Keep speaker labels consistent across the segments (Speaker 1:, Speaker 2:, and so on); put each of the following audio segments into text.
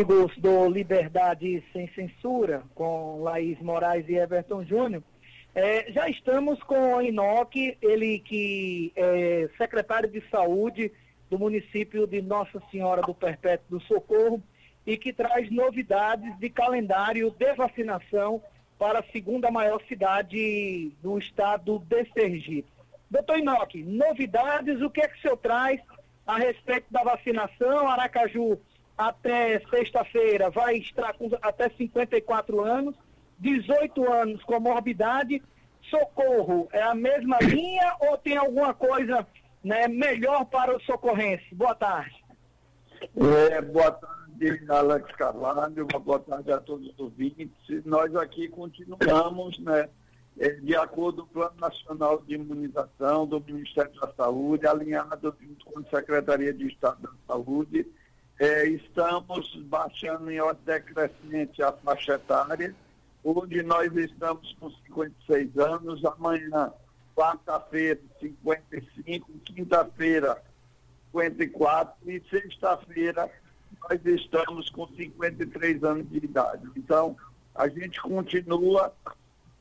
Speaker 1: amigos do Liberdade Sem Censura, com Laís Moraes e Everton Júnior. É, já estamos com o Inoque, ele que é secretário de saúde do município de Nossa Senhora do Perpétuo do Socorro e que traz novidades de calendário de vacinação para a segunda maior cidade do estado de Sergipe. Doutor Inoque, novidades, o que é que o senhor traz a respeito da vacinação? Aracaju até sexta-feira vai estar com até 54 anos, 18 anos com morbidade. Socorro é a mesma linha ou tem alguma coisa né, melhor para o socorrense? Boa tarde.
Speaker 2: É, boa tarde, Alex Carvalho, boa tarde a todos os ouvintes. Nós aqui continuamos, né, é, de acordo com o Plano Nacional de Imunização do Ministério da Saúde, alinhado junto com a Secretaria de Estado da Saúde, é, estamos baixando em ordem decrescente a faixa etária. Hoje nós estamos com 56 anos, amanhã, quarta-feira, 55, quinta-feira, 54 e sexta-feira nós estamos com 53 anos de idade. Então, a gente continua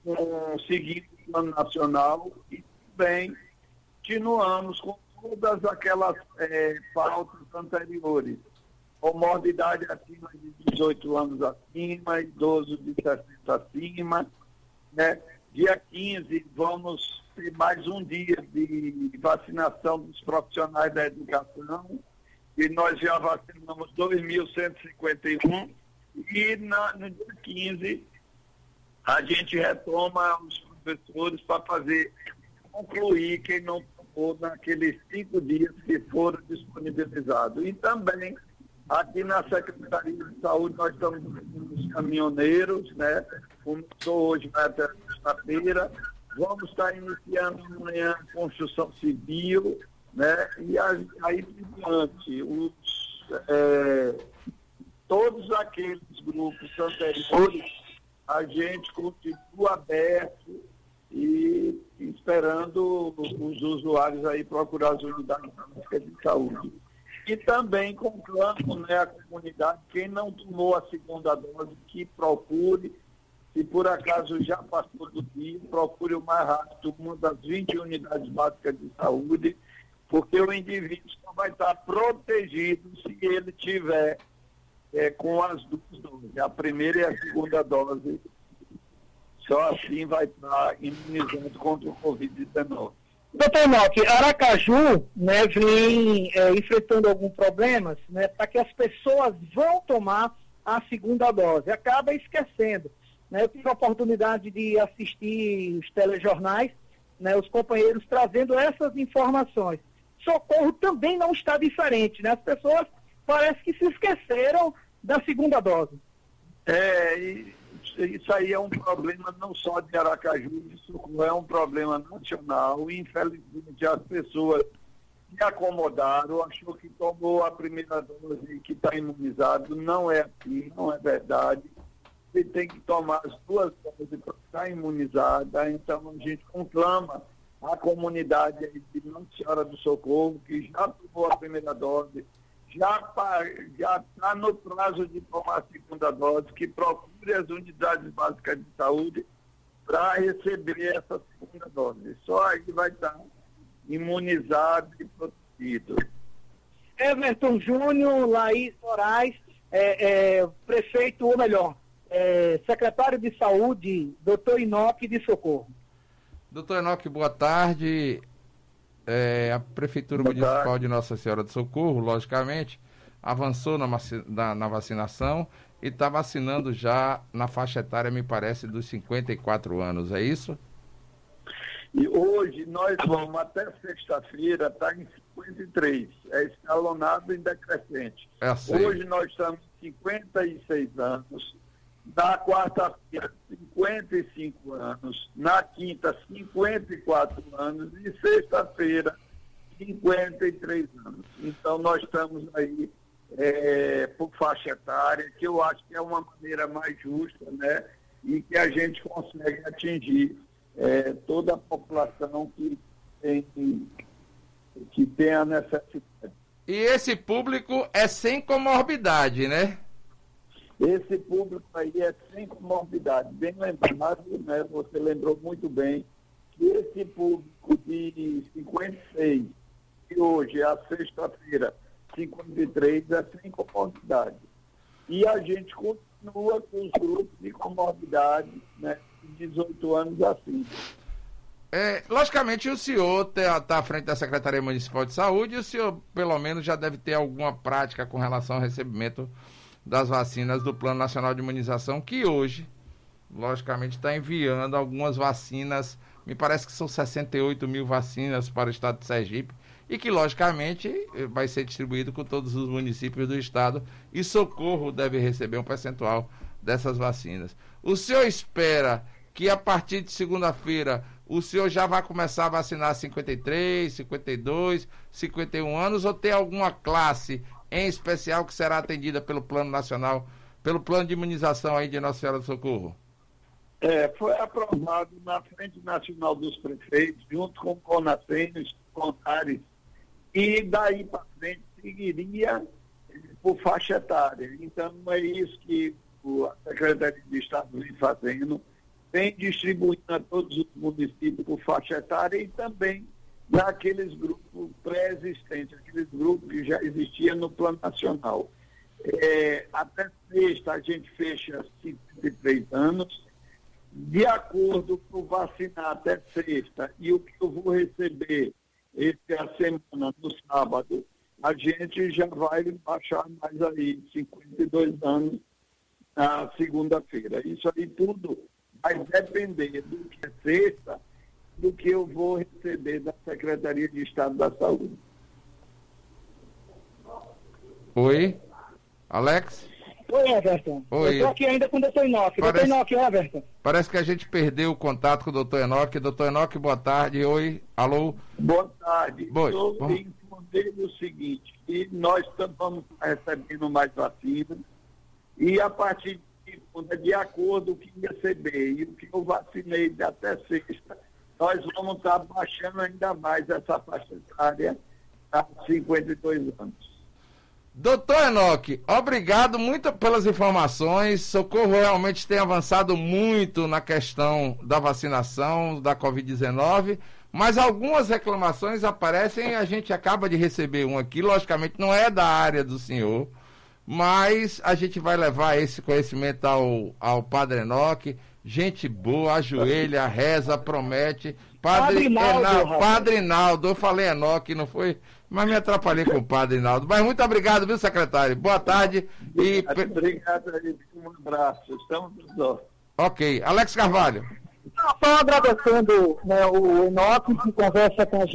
Speaker 2: com, seguindo o plano nacional e também continuamos com todas aquelas é, pautas anteriores comorbidade acima de 18 anos acima, idoso de 60 acima. Né? Dia 15 vamos ter mais um dia de vacinação dos profissionais da educação e nós já vacinamos 2.151 e na, no dia 15 a gente retoma os professores para fazer concluir quem não tomou naqueles cinco dias que foram disponibilizados. E também Aqui na Secretaria de Saúde nós estamos os caminhoneiros, né? Começou hoje até sexta-feira. Vamos estar iniciando amanhã construção civil, né? E aí diante, os, é, todos aqueles grupos anteriores, a gente continua aberto e esperando os usuários aí procurar as unidades de saúde. E também conclamo né, a comunidade, quem não tomou a segunda dose, que procure, se por acaso já passou do dia, procure o mais rápido uma das 20 unidades básicas de saúde, porque o indivíduo só vai estar protegido se ele tiver é, com as duas doses, a primeira e a segunda dose. Só assim vai estar imunizado contra o Covid-19.
Speaker 1: Doutor Enoque, Aracaju né, vem é, enfrentando alguns problemas né, para que as pessoas vão tomar a segunda dose. Acaba esquecendo. Né, eu tive a oportunidade de assistir os telejornais, né, os companheiros trazendo essas informações. Socorro também não está diferente. Né? As pessoas parece que se esqueceram da segunda dose.
Speaker 2: É, isso aí é um problema não só de Aracaju, isso é um problema nacional. Infelizmente, as pessoas se acomodaram, achou que tomou a primeira dose e que está imunizado. Não é assim, não é verdade. Você tem que tomar as duas doses para estar imunizada. Então, a gente conclama a comunidade de Nossa Senhora do Socorro, que já tomou a primeira dose, já está no prazo de tomar a segunda dose, que procure as unidades básicas de saúde para receber essa segunda dose. Só aí vai estar imunizado e protegido.
Speaker 1: Everton Júnior, Laís Moraes, é, é, prefeito, ou melhor, é, secretário de saúde, doutor Inoque de Socorro.
Speaker 3: Doutor Enoque, boa tarde é, a Prefeitura Boa Municipal tarde. de Nossa Senhora do Socorro, logicamente, avançou na, na, na vacinação e está vacinando já na faixa etária, me parece, dos 54 anos, é isso?
Speaker 2: E hoje nós vamos até sexta-feira estar tá em 53, é escalonado em decrescente. É assim. Hoje nós estamos em 56 anos, na quarta-feira, 55 anos. Na quinta, 54 anos. E sexta-feira, 53 anos. Então, nós estamos aí é, por faixa etária, que eu acho que é uma maneira mais justa, né? E que a gente consegue atingir é, toda a população que tem, que tem a necessidade.
Speaker 3: E esse público é sem comorbidade, né?
Speaker 2: Esse público aí é sem comorbidade. Bem lembrado, né, você lembrou muito bem, que esse público de 56, que hoje é a sexta-feira, 53, é sem comorbidade. E a gente continua com os grupos de comorbidade, né, de 18 anos acima.
Speaker 3: É, logicamente, o senhor está tá à frente da Secretaria Municipal de Saúde e o senhor, pelo menos, já deve ter alguma prática com relação ao recebimento das vacinas do Plano Nacional de Imunização, que hoje, logicamente, está enviando algumas vacinas, me parece que são 68 mil vacinas para o estado de Sergipe, e que, logicamente, vai ser distribuído com todos os municípios do estado, e Socorro deve receber um percentual dessas vacinas. O senhor espera que a partir de segunda-feira o senhor já vai começar a vacinar 53, 52, 51 anos ou tem alguma classe em especial que será atendida pelo Plano Nacional, pelo Plano de Imunização aí de Nossa Senhora do Socorro?
Speaker 2: É, foi aprovado na Frente Nacional dos Prefeitos, junto com o Conacem, os Contares, e daí para frente seguiria por faixa etária. Então, é isso que a Secretaria de Estado vem fazendo vem distribuindo a todos os municípios por faixa etária e também naqueles grupos pré-existentes, aqueles grupos que já existiam no plano nacional. É, até sexta a gente fecha 53 anos, de acordo com vacinar até sexta e o que eu vou receber essa semana, no sábado, a gente já vai baixar mais aí 52 anos na segunda-feira. Isso aí tudo vai depender do que é sexta, do que eu vou receber da Secretaria de Estado da Saúde.
Speaker 3: Oi, Alex?
Speaker 1: Oi, Everton. Oi. Eu estou aqui ainda com o doutor Enoque. Parece... Doutor Enoque, Everton.
Speaker 3: Parece que a gente perdeu o contato com o doutor Enoque. Doutor Enoque, boa tarde. Oi, alô.
Speaker 2: Boa tarde. Boa. Estou Vamos... informando o seguinte, que nós estamos recebendo mais vacinas e a partir segunda, de acordo com o que receber e o que eu vacinei de até sexta, nós vamos estar baixando ainda mais essa faixa etária a 52 anos.
Speaker 3: Doutor Enoque, obrigado muito pelas informações. Socorro realmente tem avançado muito na questão da vacinação da Covid-19, mas algumas reclamações aparecem e a gente acaba de receber um aqui, logicamente não é da área do senhor, mas a gente vai levar esse conhecimento ao, ao Padre Enoque. Gente boa, ajoelha, reza, promete. Padre, Padre Naldo, Padre Naldo, eu falei Enoque, não foi? Mas me atrapalhei com o Padre Naldo. Mas muito obrigado, viu, secretário? Boa tarde.
Speaker 2: E... Obrigado, um abraço. Estamos juntos.
Speaker 3: Ok. Alex Carvalho.
Speaker 1: Só agradecendo né, o Enoque que conversa com a gente.